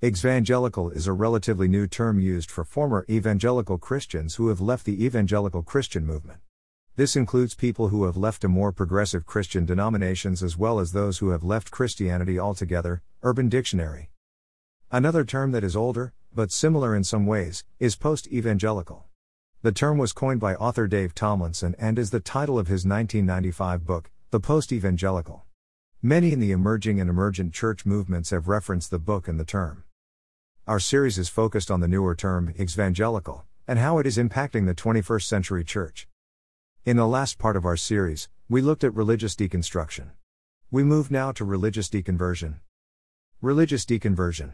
Exvangelical is a relatively new term used for former evangelical Christians who have left the evangelical Christian movement. This includes people who have left to more progressive Christian denominations as well as those who have left Christianity altogether. Urban Dictionary. Another term that is older, but similar in some ways, is post evangelical. The term was coined by author Dave Tomlinson and is the title of his 1995 book, The Post Evangelical. Many in the emerging and emergent church movements have referenced the book and the term. Our series is focused on the newer term, exvangelical, and how it is impacting the 21st century church. In the last part of our series, we looked at religious deconstruction. We move now to religious deconversion. Religious deconversion.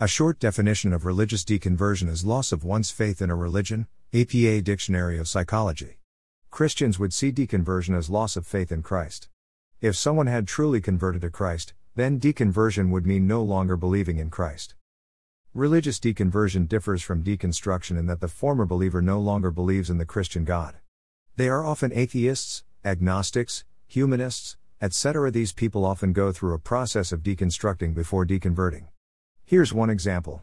A short definition of religious deconversion is loss of one's faith in a religion, APA Dictionary of Psychology. Christians would see deconversion as loss of faith in Christ. If someone had truly converted to Christ, then deconversion would mean no longer believing in Christ. Religious deconversion differs from deconstruction in that the former believer no longer believes in the Christian God. They are often atheists, agnostics, humanists, etc. These people often go through a process of deconstructing before deconverting. Here's one example.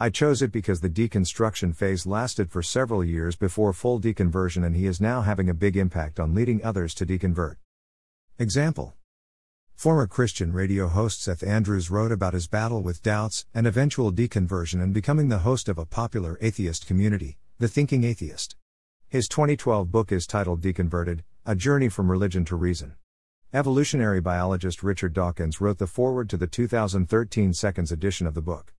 I chose it because the deconstruction phase lasted for several years before full deconversion, and he is now having a big impact on leading others to deconvert. Example Former Christian radio host Seth Andrews wrote about his battle with doubts and eventual deconversion and becoming the host of a popular atheist community, The Thinking Atheist. His 2012 book is titled Deconverted A Journey from Religion to Reason. Evolutionary biologist Richard Dawkins wrote the foreword to the 2013 seconds edition of the book.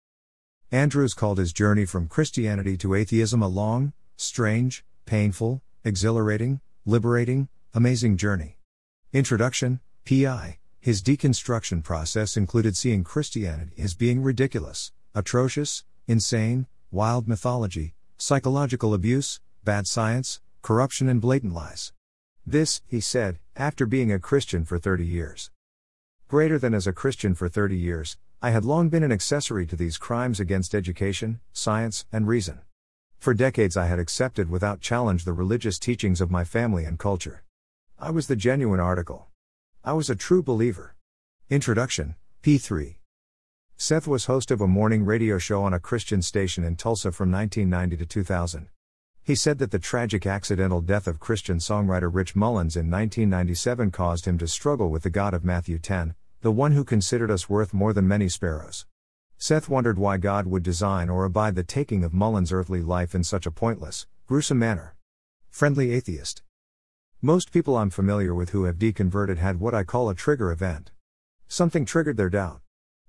Andrews called his journey from Christianity to atheism a long, strange, painful, exhilarating, liberating, amazing journey. Introduction, PI. His deconstruction process included seeing Christianity as being ridiculous, atrocious, insane, wild mythology, psychological abuse, bad science, corruption, and blatant lies. This, he said, after being a Christian for 30 years. Greater than as a Christian for 30 years, I had long been an accessory to these crimes against education, science, and reason. For decades I had accepted without challenge the religious teachings of my family and culture. I was the genuine article. I was a true believer. Introduction P3. Seth was host of a morning radio show on a Christian station in Tulsa from 1990 to 2000. He said that the tragic accidental death of Christian songwriter Rich Mullins in 1997 caused him to struggle with the God of Matthew 10, the one who considered us worth more than many sparrows. Seth wondered why God would design or abide the taking of Mullins' earthly life in such a pointless, gruesome manner. Friendly atheist. Most people I'm familiar with who have deconverted had what I call a trigger event. Something triggered their doubt.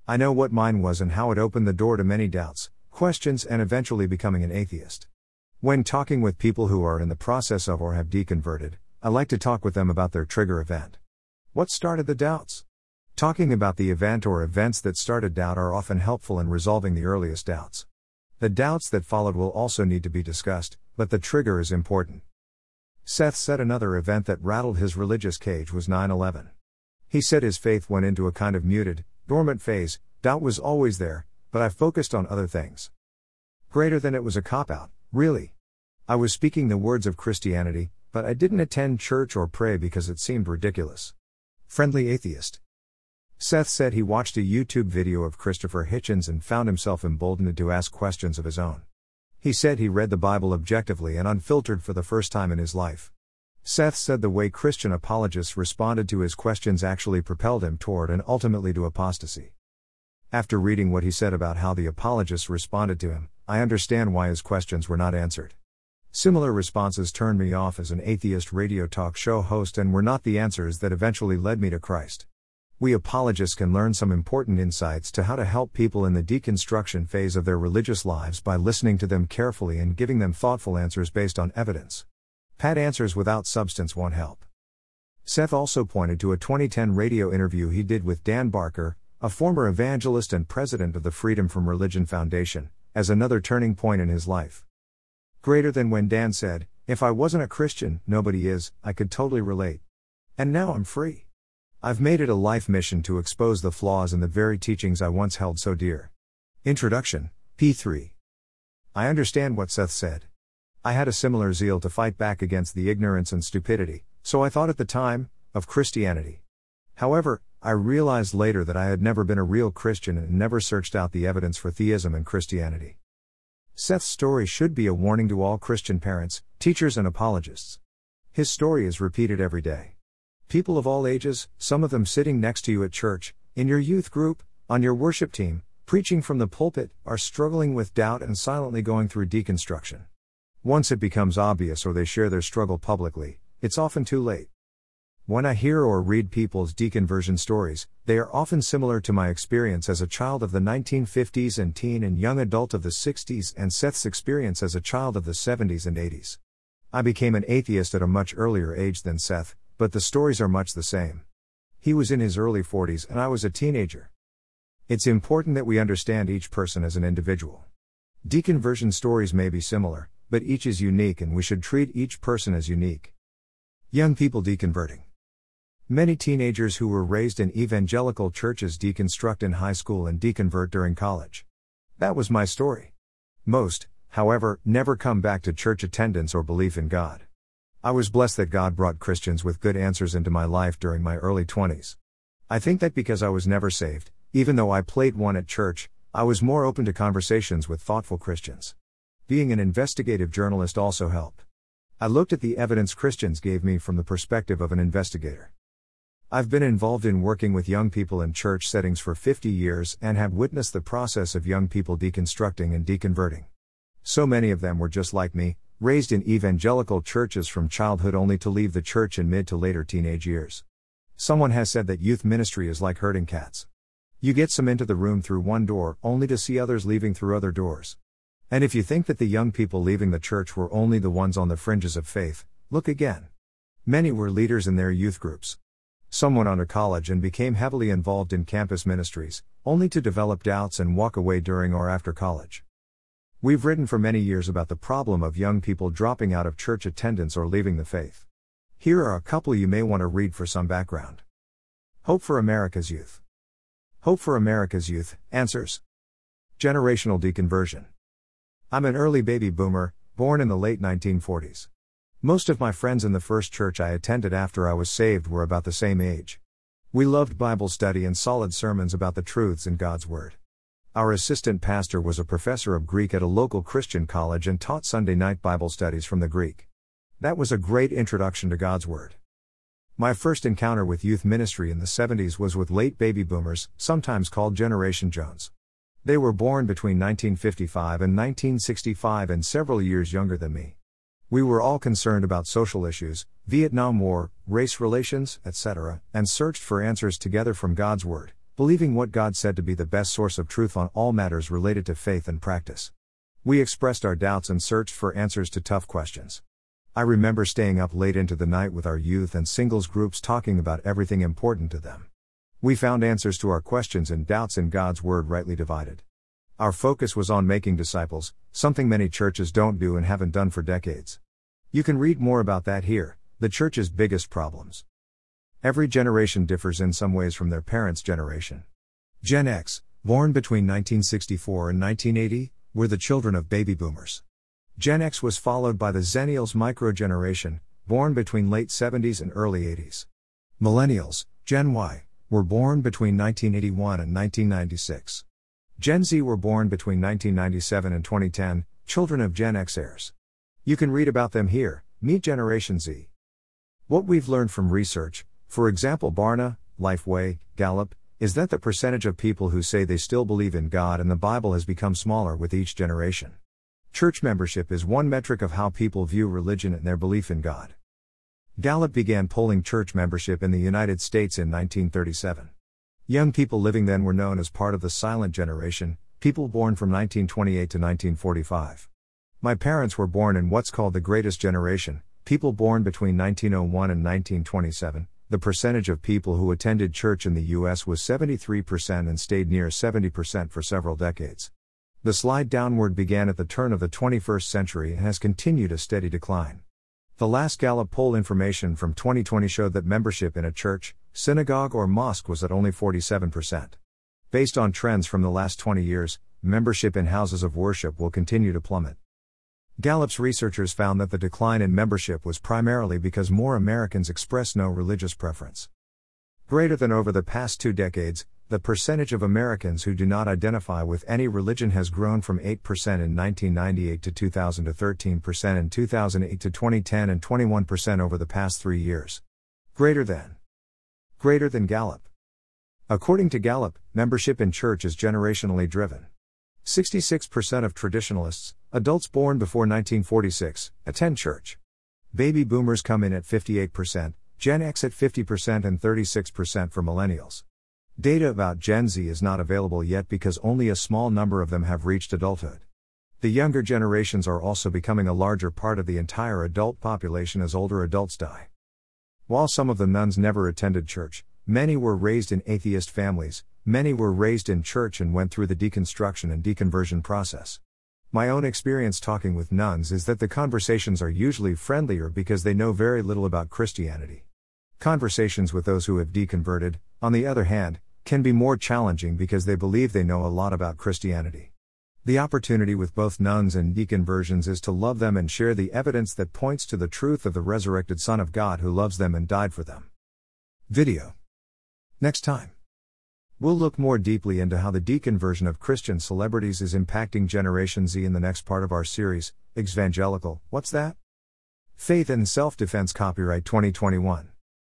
I know what mine was and how it opened the door to many doubts, questions, and eventually becoming an atheist. When talking with people who are in the process of or have deconverted, I like to talk with them about their trigger event. What started the doubts? Talking about the event or events that started doubt are often helpful in resolving the earliest doubts. The doubts that followed will also need to be discussed, but the trigger is important. Seth said another event that rattled his religious cage was 9 11. He said his faith went into a kind of muted, dormant phase, doubt was always there, but I focused on other things. Greater than it was a cop out, really. I was speaking the words of Christianity, but I didn't attend church or pray because it seemed ridiculous. Friendly atheist. Seth said he watched a YouTube video of Christopher Hitchens and found himself emboldened to ask questions of his own. He said he read the Bible objectively and unfiltered for the first time in his life. Seth said the way Christian apologists responded to his questions actually propelled him toward and ultimately to apostasy. After reading what he said about how the apologists responded to him, I understand why his questions were not answered. Similar responses turned me off as an atheist radio talk show host and were not the answers that eventually led me to Christ. We apologists can learn some important insights to how to help people in the deconstruction phase of their religious lives by listening to them carefully and giving them thoughtful answers based on evidence. Pat answers without substance won't help. Seth also pointed to a 2010 radio interview he did with Dan Barker, a former evangelist and president of the Freedom from Religion Foundation, as another turning point in his life. Greater than when Dan said, If I wasn't a Christian, nobody is, I could totally relate. And now I'm free. I've made it a life mission to expose the flaws in the very teachings I once held so dear. Introduction, P3. I understand what Seth said. I had a similar zeal to fight back against the ignorance and stupidity, so I thought at the time, of Christianity. However, I realized later that I had never been a real Christian and never searched out the evidence for theism and Christianity. Seth's story should be a warning to all Christian parents, teachers, and apologists. His story is repeated every day. People of all ages, some of them sitting next to you at church, in your youth group, on your worship team, preaching from the pulpit, are struggling with doubt and silently going through deconstruction. Once it becomes obvious or they share their struggle publicly, it's often too late. When I hear or read people's deconversion stories, they are often similar to my experience as a child of the 1950s and teen and young adult of the 60s and Seth's experience as a child of the 70s and 80s. I became an atheist at a much earlier age than Seth, but the stories are much the same. He was in his early 40s and I was a teenager. It's important that we understand each person as an individual. Deconversion stories may be similar, but each is unique and we should treat each person as unique. Young people deconverting. Many teenagers who were raised in evangelical churches deconstruct in high school and deconvert during college. That was my story. Most, however, never come back to church attendance or belief in God. I was blessed that God brought Christians with good answers into my life during my early 20s. I think that because I was never saved, even though I played one at church, I was more open to conversations with thoughtful Christians. Being an investigative journalist also helped. I looked at the evidence Christians gave me from the perspective of an investigator. I've been involved in working with young people in church settings for 50 years and have witnessed the process of young people deconstructing and deconverting. So many of them were just like me, raised in evangelical churches from childhood only to leave the church in mid to later teenage years. Someone has said that youth ministry is like herding cats. You get some into the room through one door, only to see others leaving through other doors. And if you think that the young people leaving the church were only the ones on the fringes of faith, look again. Many were leaders in their youth groups. Some went on to college and became heavily involved in campus ministries, only to develop doubts and walk away during or after college. We've written for many years about the problem of young people dropping out of church attendance or leaving the faith. Here are a couple you may want to read for some background. Hope for America's Youth. Hope for America's Youth Answers. Generational Deconversion. I'm an early baby boomer, born in the late 1940s. Most of my friends in the first church I attended after I was saved were about the same age. We loved Bible study and solid sermons about the truths in God's Word. Our assistant pastor was a professor of Greek at a local Christian college and taught Sunday night Bible studies from the Greek. That was a great introduction to God's Word. My first encounter with youth ministry in the 70s was with late baby boomers, sometimes called Generation Jones. They were born between 1955 and 1965 and several years younger than me. We were all concerned about social issues, Vietnam War, race relations, etc., and searched for answers together from God's Word, believing what God said to be the best source of truth on all matters related to faith and practice. We expressed our doubts and searched for answers to tough questions. I remember staying up late into the night with our youth and singles groups talking about everything important to them. We found answers to our questions and doubts in God's Word rightly divided. Our focus was on making disciples, something many churches don't do and haven't done for decades. You can read more about that here the church's biggest problems. Every generation differs in some ways from their parents' generation. Gen X, born between 1964 and 1980, were the children of baby boomers. Gen X was followed by the Xennials microgeneration, born between late 70s and early 80s. Millennials, Gen Y, were born between 1981 and 1996. Gen Z were born between 1997 and 2010, children of Gen Xers. You can read about them here, meet Generation Z. What we've learned from research, for example Barna, Lifeway, Gallup, is that the percentage of people who say they still believe in God and the Bible has become smaller with each generation. Church membership is one metric of how people view religion and their belief in God. Gallup began polling church membership in the United States in 1937. Young people living then were known as part of the silent generation, people born from 1928 to 1945. My parents were born in what's called the greatest generation, people born between 1901 and 1927. The percentage of people who attended church in the US was 73% and stayed near 70% for several decades. The slide downward began at the turn of the 21st century and has continued a steady decline. The last Gallup poll information from 2020 showed that membership in a church, synagogue, or mosque was at only 47%. Based on trends from the last 20 years, membership in houses of worship will continue to plummet. Gallup's researchers found that the decline in membership was primarily because more Americans express no religious preference. Greater than over the past two decades, the percentage of Americans who do not identify with any religion has grown from 8% in 1998 to 2000 to 13% in 2008 to 2010 and 21% over the past three years. Greater than. Greater than Gallup. According to Gallup, membership in church is generationally driven. 66% of traditionalists, adults born before 1946, attend church. Baby boomers come in at 58%, Gen X at 50%, and 36% for millennials. Data about Gen Z is not available yet because only a small number of them have reached adulthood. The younger generations are also becoming a larger part of the entire adult population as older adults die. While some of the nones never attended church, many were raised in atheist families, many were raised in church and went through the deconstruction and deconversion process. My own experience talking with nones is that the conversations are usually friendlier because they know very little about Christianity. Conversations with those who have deconverted, on the other hand, can be more challenging because they believe they know a lot about Christianity. The opportunity with both nones and deconversions is to love them and share the evidence that points to the truth of the resurrected Son of God who loves them and died for them. Video. Next time. We'll look more deeply into how the deconversion of Christian celebrities is impacting Generation Z in the next part of our series, Exvangelical, What's That? Faith and Self Defense Copyright 2021.